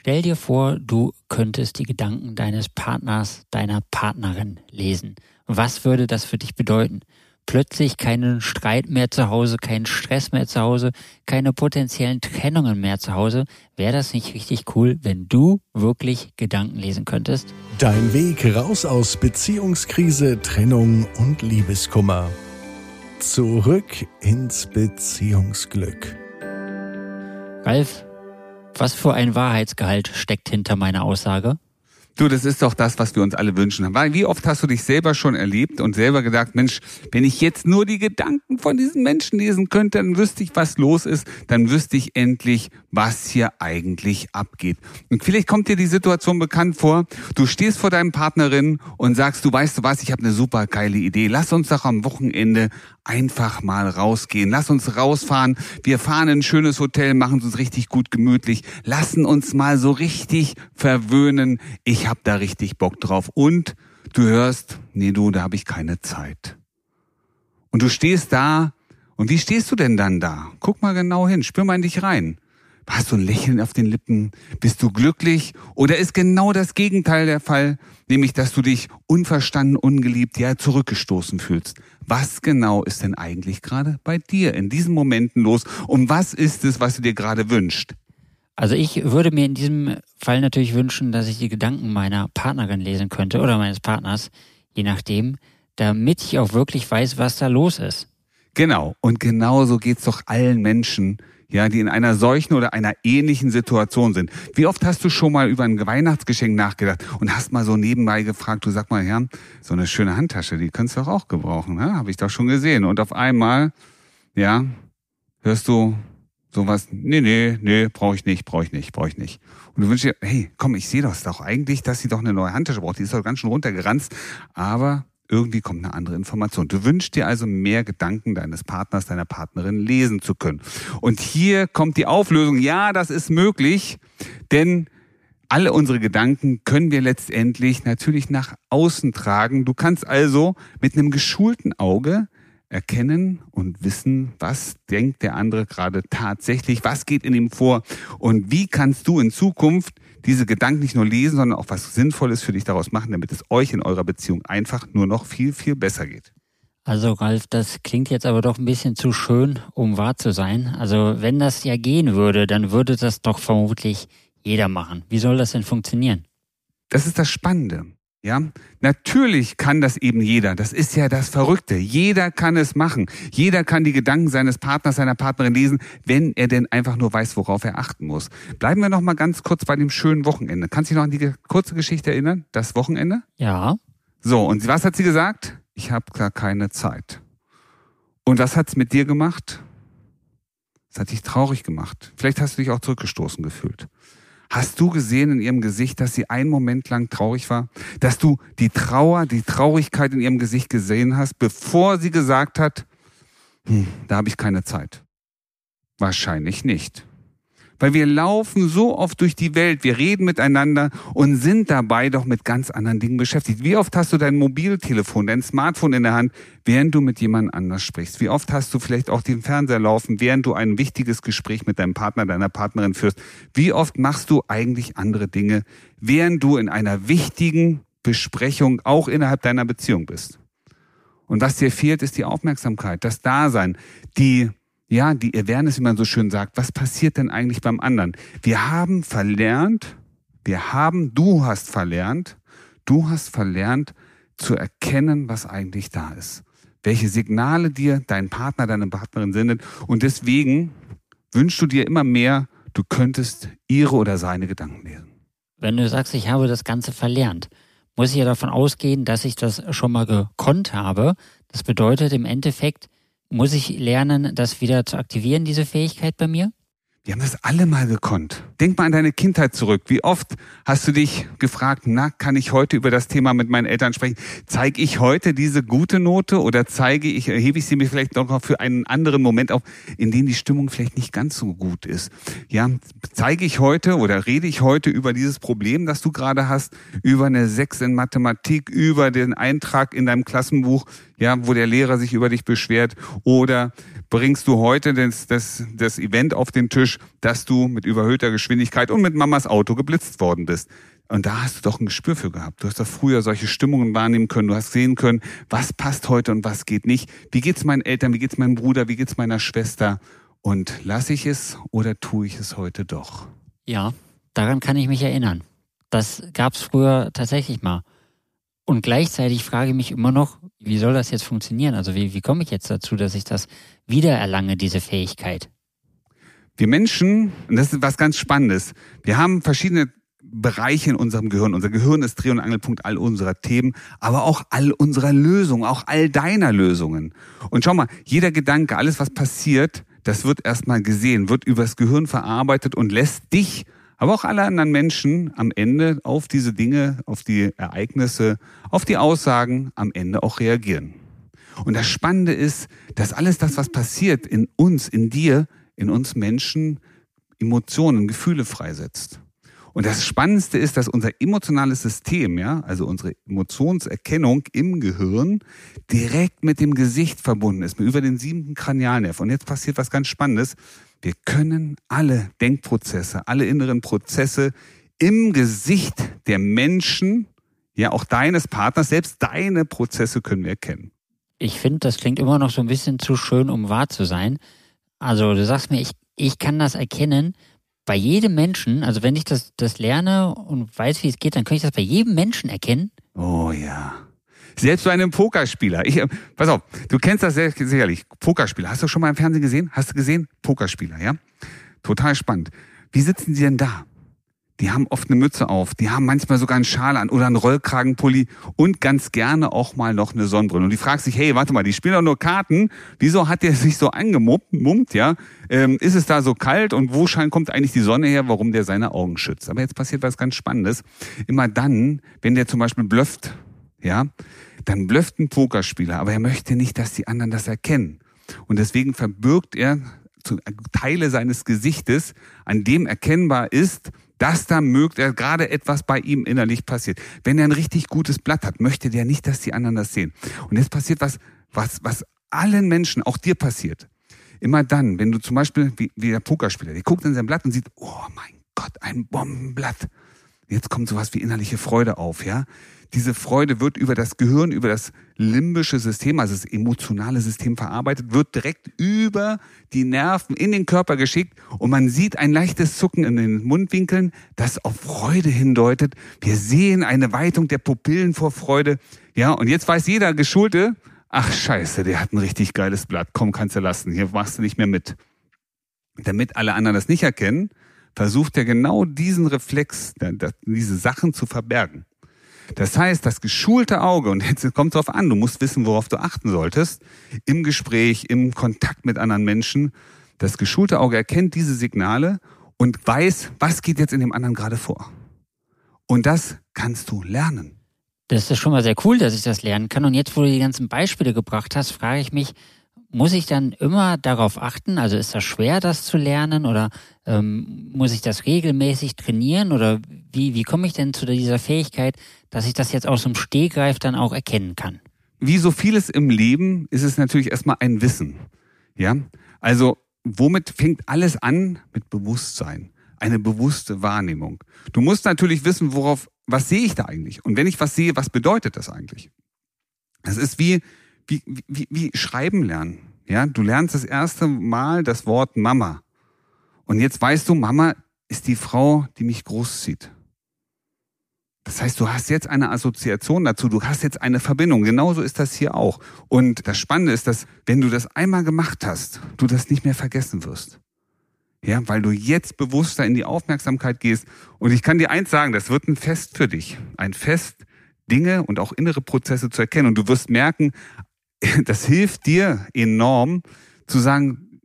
Stell dir vor, du könntest die Gedanken deines Partners, deiner Partnerin lesen. Was würde das für dich bedeuten? Plötzlich keinen Streit mehr zu Hause, keinen Stress mehr zu Hause, keine potenziellen Trennungen mehr zu Hause. Wäre das nicht richtig cool, wenn du wirklich Gedanken lesen könntest? Dein Weg raus aus Beziehungskrise, Trennung und Liebeskummer. Zurück ins Beziehungsglück. Ralf, was für ein Wahrheitsgehalt steckt hinter meiner Aussage? Du, das ist doch das, was wir uns alle wünschen. Weil wie oft hast du dich selber schon erlebt und selber gedacht, Mensch, wenn ich jetzt nur die Gedanken von diesen Menschen lesen könnte, dann wüsste ich, was los ist, dann wüsste ich endlich, was hier eigentlich abgeht. Und vielleicht kommt dir die Situation bekannt vor, du stehst vor deinem Partnerin und sagst, du weißt du was, ich habe eine super geile Idee. Lass uns doch am Wochenende einfach mal rausgehen. Lass uns rausfahren. Wir fahren in ein schönes Hotel, machen es uns richtig gut gemütlich. Lassen uns mal so richtig verwöhnen. Ich hab da richtig Bock drauf. Und du hörst, nee du, da habe ich keine Zeit. Und du stehst da. Und wie stehst du denn dann da? Guck mal genau hin, spür mal in dich rein. Hast du ein Lächeln auf den Lippen? Bist du glücklich? Oder ist genau das Gegenteil der Fall? Nämlich, dass du dich unverstanden, ungeliebt, ja, zurückgestoßen fühlst. Was genau ist denn eigentlich gerade bei dir in diesen Momenten los? Und was ist es, was du dir gerade wünscht? Also ich würde mir in diesem Fall natürlich wünschen, dass ich die Gedanken meiner Partnerin lesen könnte oder meines Partners, je nachdem, damit ich auch wirklich weiß, was da los ist. Genau. Und genauso geht's doch allen Menschen, ja, die in einer solchen oder einer ähnlichen Situation sind. Wie oft hast du schon mal über ein Weihnachtsgeschenk nachgedacht und hast mal so nebenbei gefragt, du sag mal, Herr, so eine schöne Handtasche, die kannst du doch auch gebrauchen, ne? habe ich doch schon gesehen. Und auf einmal, ja, hörst du sowas, nee, nee, nee, brauche ich nicht, brauche ich nicht, brauche ich nicht. Und du wünschst dir, hey, komm, ich sehe das doch eigentlich, dass sie doch eine neue Handtasche braucht. Die ist doch ganz schön runtergeranzt, aber irgendwie kommt eine andere Information. Du wünschst dir also mehr Gedanken deines Partners, deiner Partnerin lesen zu können. Und hier kommt die Auflösung. Ja, das ist möglich, denn alle unsere Gedanken können wir letztendlich natürlich nach außen tragen. Du kannst also mit einem geschulten Auge erkennen und wissen, was denkt der andere gerade tatsächlich, was geht in ihm vor und wie kannst du in Zukunft diese Gedanken nicht nur lesen, sondern auch was Sinnvolles für dich daraus machen, damit es euch in eurer Beziehung einfach nur noch viel, viel besser geht. Also Ralf, das klingt jetzt aber doch ein bisschen zu schön, um wahr zu sein. Also wenn das ja gehen würde, dann würde das doch vermutlich jeder machen. Wie soll das denn funktionieren? Das ist das Spannende. Ja, natürlich kann das eben jeder. Das ist ja das Verrückte. Jeder kann es machen. Jeder kann die Gedanken seines Partners, seiner Partnerin lesen, wenn er denn einfach nur weiß, worauf er achten muss. Bleiben wir noch mal ganz kurz bei dem schönen Wochenende. Kannst du dich noch an die kurze Geschichte erinnern? Das Wochenende? Ja. So, und was hat sie gesagt? Ich habe gar keine Zeit. Und was hat's mit dir gemacht? Es hat dich traurig gemacht. Vielleicht hast du dich auch zurückgestoßen gefühlt. Hast du gesehen in ihrem Gesicht, dass sie einen Moment lang traurig war? Dass du die Trauer, die Traurigkeit in ihrem Gesicht gesehen hast, bevor sie gesagt hat, hm, da habe ich keine Zeit? Wahrscheinlich nicht. Weil wir laufen so oft durch die Welt, wir reden miteinander und sind dabei doch mit ganz anderen Dingen beschäftigt. Wie oft hast du dein Mobiltelefon, dein Smartphone in der Hand, während du mit jemand anders sprichst? Wie oft hast du vielleicht auch den Fernseher laufen, während du ein wichtiges Gespräch mit deinem Partner, deiner Partnerin führst? Wie oft machst du eigentlich andere Dinge, während du in einer wichtigen Besprechung auch innerhalb deiner Beziehung bist? Und was dir fehlt, ist die Aufmerksamkeit, das Dasein, die ja, die Awareness, wie man so schön sagt, was passiert denn eigentlich beim anderen? Wir haben verlernt, wir haben, du hast verlernt, du hast verlernt zu erkennen, was eigentlich da ist. Welche Signale dir dein Partner, deine Partnerin sendet. Und deswegen wünschst du dir immer mehr, du könntest ihre oder seine Gedanken lesen. Wenn du sagst, ich habe das Ganze verlernt, muss ich ja davon ausgehen, dass ich das schon mal gekonnt habe. Das bedeutet im Endeffekt, muss ich lernen, das wieder zu aktivieren, diese Fähigkeit bei mir? Wir haben das alle mal gekonnt. Denk mal an deine Kindheit zurück. Wie oft hast du dich gefragt, na, kann ich heute über das Thema mit meinen Eltern sprechen? Zeige ich heute diese gute Note oder zeige ich, erhebe ich sie mir vielleicht noch für einen anderen Moment auf, in dem die Stimmung vielleicht nicht ganz so gut ist? Ja, zeige ich heute oder rede ich heute über dieses Problem, das du gerade hast, über eine Sechs in Mathematik, über den Eintrag in deinem Klassenbuch, ja, wo der Lehrer sich über dich beschwert? Oder bringst du heute das, das, das Event auf den Tisch, dass du mit überhöhter Geschwindigkeit und mit Mamas Auto geblitzt worden bist? Und da hast du doch ein Gespür für gehabt. Du hast doch früher solche Stimmungen wahrnehmen können. Du hast sehen können, was passt heute und was geht nicht. Wie geht's meinen Eltern? Wie geht's meinem Bruder? Wie geht's meiner Schwester? Und lasse ich es oder tue ich es heute doch? Ja, daran kann ich mich erinnern. Das gab's früher tatsächlich mal. Und gleichzeitig frage ich mich immer noch, wie soll das jetzt funktionieren? Also wie, wie komme ich jetzt dazu, dass ich das wiedererlange, diese Fähigkeit? Wir Menschen, und das ist was ganz Spannendes, wir haben verschiedene Bereiche in unserem Gehirn. Unser Gehirn ist Dreh- und Angelpunkt all unserer Themen, aber auch all unserer Lösungen, auch all deiner Lösungen. Und schau mal, jeder Gedanke, alles was passiert, das wird erstmal gesehen, wird übers Gehirn verarbeitet und lässt dich, aber auch alle anderen Menschen am Ende auf diese Dinge, auf die Ereignisse, auf die Aussagen am Ende auch reagieren. Und das Spannende ist, dass alles das, was passiert in uns, in dir, in uns Menschen, Emotionen, Gefühle freisetzt. Und das Spannendste ist, dass unser emotionales System, ja, also unsere Emotionserkennung im Gehirn, direkt mit dem Gesicht verbunden ist, über den siebten Kranialnerv. Und jetzt passiert was ganz Spannendes. Wir können alle Denkprozesse, alle inneren Prozesse im Gesicht der Menschen, ja auch deines Partners, selbst deine Prozesse können wir erkennen. Ich finde, das klingt immer noch so ein bisschen zu schön, um wahr zu sein. Also du sagst mir, ich, ich kann das erkennen, bei jedem Menschen, also wenn ich das, das lerne und weiß, wie es geht, dann kann ich das bei jedem Menschen erkennen. Oh ja. Selbst bei einem Pokerspieler. Ich, pass auf, du kennst das sehr, sicherlich. Pokerspieler. Hast du schon mal im Fernsehen gesehen? Hast du gesehen? Pokerspieler, ja? Total spannend. Wie sitzen sie denn da? Die haben oft eine Mütze auf, die haben manchmal sogar einen Schal an oder einen Rollkragenpulli und ganz gerne auch mal noch eine Sonnenbrille. Und die fragt sich, hey, warte mal, die spielen doch nur Karten, wieso hat der sich so angemummt, ja? Ähm, ist es da so kalt und wo scheint, kommt eigentlich die Sonne her, warum der seine Augen schützt? Aber jetzt passiert was ganz Spannendes. Immer dann, wenn der zum Beispiel blufft, ja, dann blufft ein Pokerspieler, aber er möchte nicht, dass die anderen das erkennen. Und deswegen verbirgt er Teile seines Gesichtes, an dem erkennbar ist, dass da mögt er gerade etwas bei ihm innerlich passiert. Wenn er ein richtig gutes Blatt hat, möchte der nicht, dass die anderen das sehen. Und jetzt passiert was, was, was allen Menschen, auch dir passiert. Immer dann, wenn du zum Beispiel, wie, wie der Pokerspieler, der guckt in sein Blatt und sieht, oh mein Gott, ein Bombenblatt. Jetzt kommt sowas wie innerliche Freude auf, ja. Diese Freude wird über das Gehirn, über das limbische System, also das emotionale System verarbeitet, wird direkt über die Nerven in den Körper geschickt und man sieht ein leichtes Zucken in den Mundwinkeln, das auf Freude hindeutet. Wir sehen eine Weitung der Pupillen vor Freude. Ja, und jetzt weiß jeder Geschulte, ach scheiße, der hat ein richtig geiles Blatt, komm, kannst du lassen, hier machst du nicht mehr mit. Damit alle anderen das nicht erkennen, versucht er genau diesen Reflex, diese Sachen zu verbergen. Das heißt, das geschulte Auge, und jetzt kommt es darauf an, du musst wissen, worauf du achten solltest, im Gespräch, im Kontakt mit anderen Menschen, das geschulte Auge erkennt diese Signale und weiß, was geht jetzt in dem anderen gerade vor. Und das kannst du lernen. Das ist schon mal sehr cool, dass ich das lernen kann. Und jetzt, wo du die ganzen Beispiele gebracht hast, frage ich mich, muss ich dann immer darauf achten? Also ist das schwer, das zu lernen oder ähm, muss ich das regelmäßig trainieren oder wie, wie komme ich denn zu dieser Fähigkeit, dass ich das jetzt aus dem Stehgreif dann auch erkennen kann? Wie so vieles im Leben ist es natürlich erstmal ein Wissen. Ja, also womit fängt alles an? Mit Bewusstsein. Eine bewusste Wahrnehmung. Du musst natürlich wissen, worauf, was sehe ich da eigentlich? Und wenn ich was sehe, was bedeutet das eigentlich? Es ist wie, wie, wie, wie schreiben lernen. Ja, du lernst das erste Mal das Wort Mama. Und jetzt weißt du, Mama ist die Frau, die mich großzieht. Das heißt, du hast jetzt eine Assoziation dazu, du hast jetzt eine Verbindung. Genauso ist das hier auch. Und das Spannende ist, dass wenn du das einmal gemacht hast, du das nicht mehr vergessen wirst. Ja, weil du jetzt bewusster in die Aufmerksamkeit gehst. Und ich kann dir eins sagen, das wird ein Fest für dich. Ein Fest, Dinge und auch innere Prozesse zu erkennen. Und du wirst merken, das hilft dir enorm zu sagen,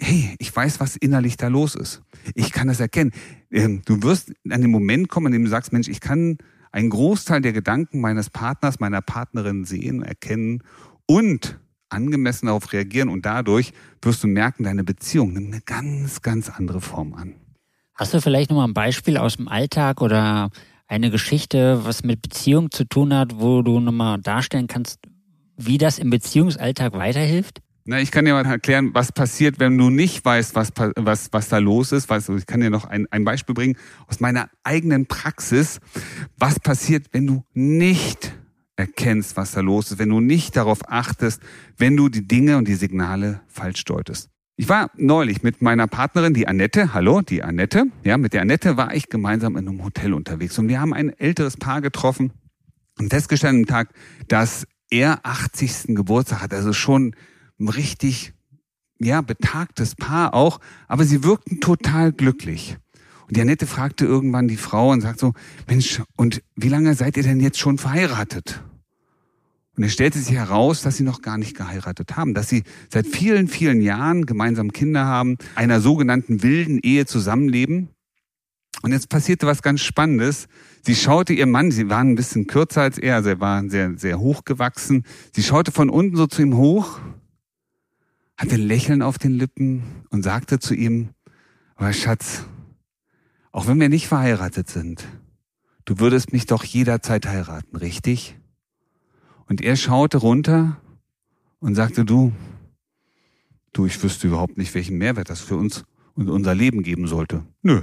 hey, ich weiß, was innerlich da los ist. Ich kann das erkennen. Ähm, du wirst an den Moment kommen, an dem du sagst, Mensch, ich kann einen Großteil der Gedanken meines Partners, meiner Partnerin sehen, erkennen und angemessen darauf reagieren und dadurch wirst du merken, deine Beziehung nimmt eine ganz, ganz andere Form an. Hast du vielleicht nochmal ein Beispiel aus dem Alltag oder eine Geschichte, was mit Beziehung zu tun hat, wo du nochmal darstellen kannst, wie das im Beziehungsalltag weiterhilft? Na, ich kann dir mal erklären, was passiert, wenn du nicht weißt, was, was, was da los ist. Weißt du, ich kann dir noch ein, ein Beispiel bringen aus meiner eigenen Praxis. Was passiert, wenn du nicht erkennst, was da los ist, wenn du nicht darauf achtest, wenn du die Dinge und die Signale falsch deutest. Ich war neulich mit meiner Partnerin, die Annette, hallo, die Annette, ja, mit der Annette war ich gemeinsam in einem Hotel unterwegs und wir haben ein älteres Paar getroffen und festgestellt am Tag, dass er 80. Geburtstag hat, also schon ein richtig, ja, betagtes Paar auch, aber sie wirkten total glücklich. Und die Annette fragte irgendwann die Frau und sagt so, Mensch, und wie lange seid ihr denn jetzt schon verheiratet? Und es stellte sich heraus, dass sie noch gar nicht geheiratet haben, dass sie seit vielen, vielen Jahren gemeinsam Kinder haben, einer sogenannten wilden Ehe zusammenleben. Und jetzt passierte was ganz Spannendes. Sie schaute ihr Mann, sie waren ein bisschen kürzer als er, also er war sehr, sehr hoch gewachsen. Sie schaute von unten so zu ihm hoch hatte ein Lächeln auf den Lippen und sagte zu ihm, aber Schatz, auch wenn wir nicht verheiratet sind, du würdest mich doch jederzeit heiraten, richtig? Und er schaute runter und sagte, du, du, ich wüsste überhaupt nicht, welchen Mehrwert das für uns und unser Leben geben sollte. Nö.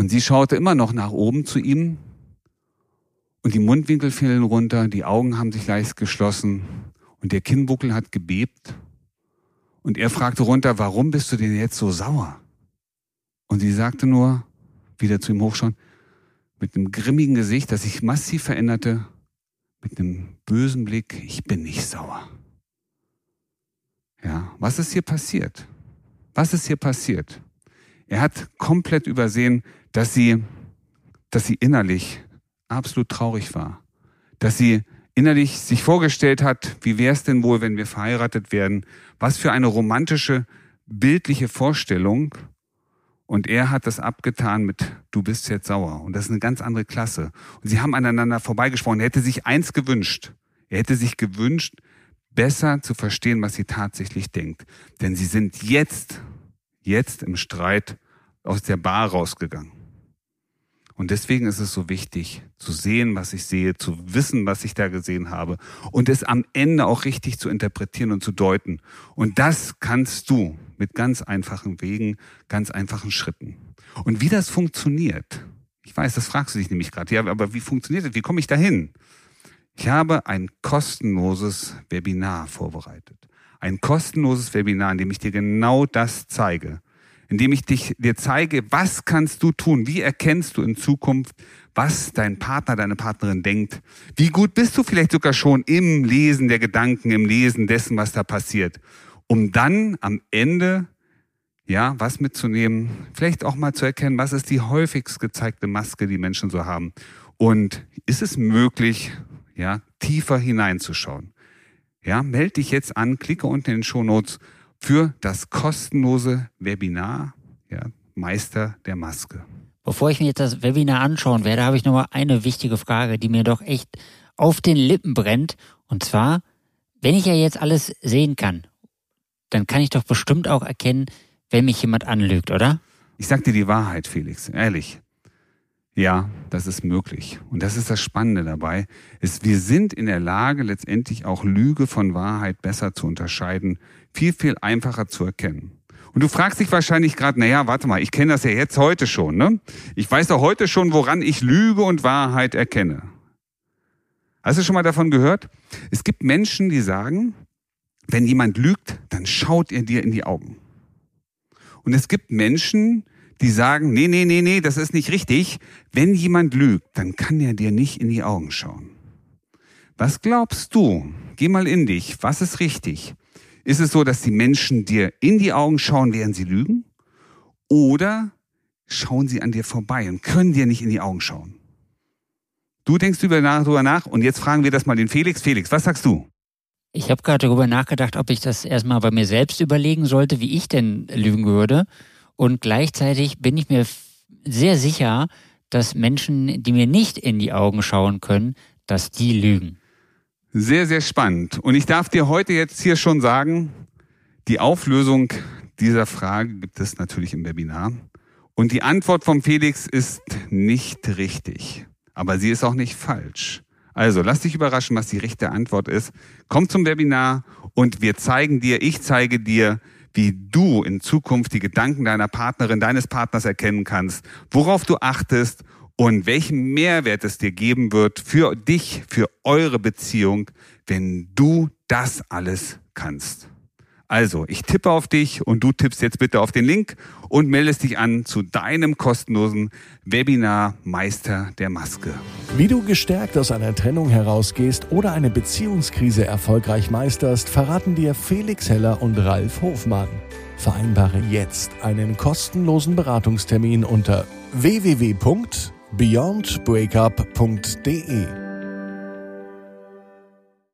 Und sie schaute immer noch nach oben zu ihm und die Mundwinkel fielen runter, die Augen haben sich leicht geschlossen und der Kinnbuckel hat gebebt. Und er fragte runter, warum bist du denn jetzt so sauer? Und sie sagte nur, wieder zu ihm hochschauen, mit einem grimmigen Gesicht, das sich massiv veränderte, mit einem bösen Blick, ich bin nicht sauer. Ja, was ist hier passiert? Was ist hier passiert? Er hat komplett übersehen, dass sie, dass sie innerlich absolut traurig war, dass sie innerlich sich vorgestellt hat, wie wäre es denn wohl, wenn wir verheiratet werden? Was für eine romantische, bildliche Vorstellung. Und er hat das abgetan mit, du bist jetzt sauer. Und das ist eine ganz andere Klasse. Und sie haben aneinander vorbeigesprochen. Er hätte sich eins gewünscht. Er hätte sich gewünscht, besser zu verstehen, was sie tatsächlich denkt. Denn sie sind jetzt, jetzt im Streit aus der Bar rausgegangen. Und deswegen ist es so wichtig, zu sehen, was ich sehe, zu wissen, was ich da gesehen habe und es am Ende auch richtig zu interpretieren und zu deuten. Und das kannst du mit ganz einfachen Wegen, ganz einfachen Schritten. Und wie das funktioniert, ich weiß, das fragst du dich nämlich gerade, ja, aber wie funktioniert das? Wie komme ich dahin? Ich habe ein kostenloses Webinar vorbereitet. Ein kostenloses Webinar, in dem ich dir genau das zeige indem ich dich, dir zeige, was kannst du tun? Wie erkennst du in Zukunft, was dein Partner, deine Partnerin denkt? Wie gut bist du vielleicht sogar schon im Lesen der Gedanken, im Lesen dessen, was da passiert? Um dann am Ende, ja, was mitzunehmen, vielleicht auch mal zu erkennen, was ist die häufigst gezeigte Maske, die Menschen so haben? Und ist es möglich, ja, tiefer hineinzuschauen? Ja, melde dich jetzt an, klicke unten in den Show Notes für das kostenlose Webinar ja, Meister der Maske. Bevor ich mir jetzt das Webinar anschauen werde, habe ich noch mal eine wichtige Frage, die mir doch echt auf den Lippen brennt. Und zwar, wenn ich ja jetzt alles sehen kann, dann kann ich doch bestimmt auch erkennen, wenn mich jemand anlügt, oder? Ich sag dir die Wahrheit, Felix, ehrlich. Ja, das ist möglich. Und das ist das Spannende dabei, ist, wir sind in der Lage, letztendlich auch Lüge von Wahrheit besser zu unterscheiden, viel, viel einfacher zu erkennen. Und du fragst dich wahrscheinlich gerade, naja, warte mal, ich kenne das ja jetzt heute schon, ne? Ich weiß doch heute schon, woran ich Lüge und Wahrheit erkenne. Hast du schon mal davon gehört? Es gibt Menschen, die sagen, wenn jemand lügt, dann schaut er dir in die Augen. Und es gibt Menschen, die sagen, nee, nee, nee, nee, das ist nicht richtig. Wenn jemand lügt, dann kann er dir nicht in die Augen schauen. Was glaubst du? Geh mal in dich. Was ist richtig? Ist es so, dass die Menschen dir in die Augen schauen, während sie lügen? Oder schauen sie an dir vorbei und können dir nicht in die Augen schauen? Du denkst darüber nach und jetzt fragen wir das mal den Felix. Felix, was sagst du? Ich habe gerade darüber nachgedacht, ob ich das erstmal bei mir selbst überlegen sollte, wie ich denn lügen würde. Und gleichzeitig bin ich mir sehr sicher, dass Menschen, die mir nicht in die Augen schauen können, dass die lügen. Sehr, sehr spannend. Und ich darf dir heute jetzt hier schon sagen, die Auflösung dieser Frage gibt es natürlich im Webinar. Und die Antwort vom Felix ist nicht richtig. Aber sie ist auch nicht falsch. Also lass dich überraschen, was die richtige Antwort ist. Komm zum Webinar und wir zeigen dir, ich zeige dir, wie du in Zukunft die Gedanken deiner Partnerin, deines Partners erkennen kannst, worauf du achtest und welchen Mehrwert es dir geben wird für dich, für eure Beziehung, wenn du das alles kannst. Also, ich tippe auf dich und du tippst jetzt bitte auf den Link und meldest dich an zu deinem kostenlosen Webinar Meister der Maske. Wie du gestärkt aus einer Trennung herausgehst oder eine Beziehungskrise erfolgreich meisterst, verraten dir Felix Heller und Ralf Hofmann. Vereinbare jetzt einen kostenlosen Beratungstermin unter www.beyondbreakup.de.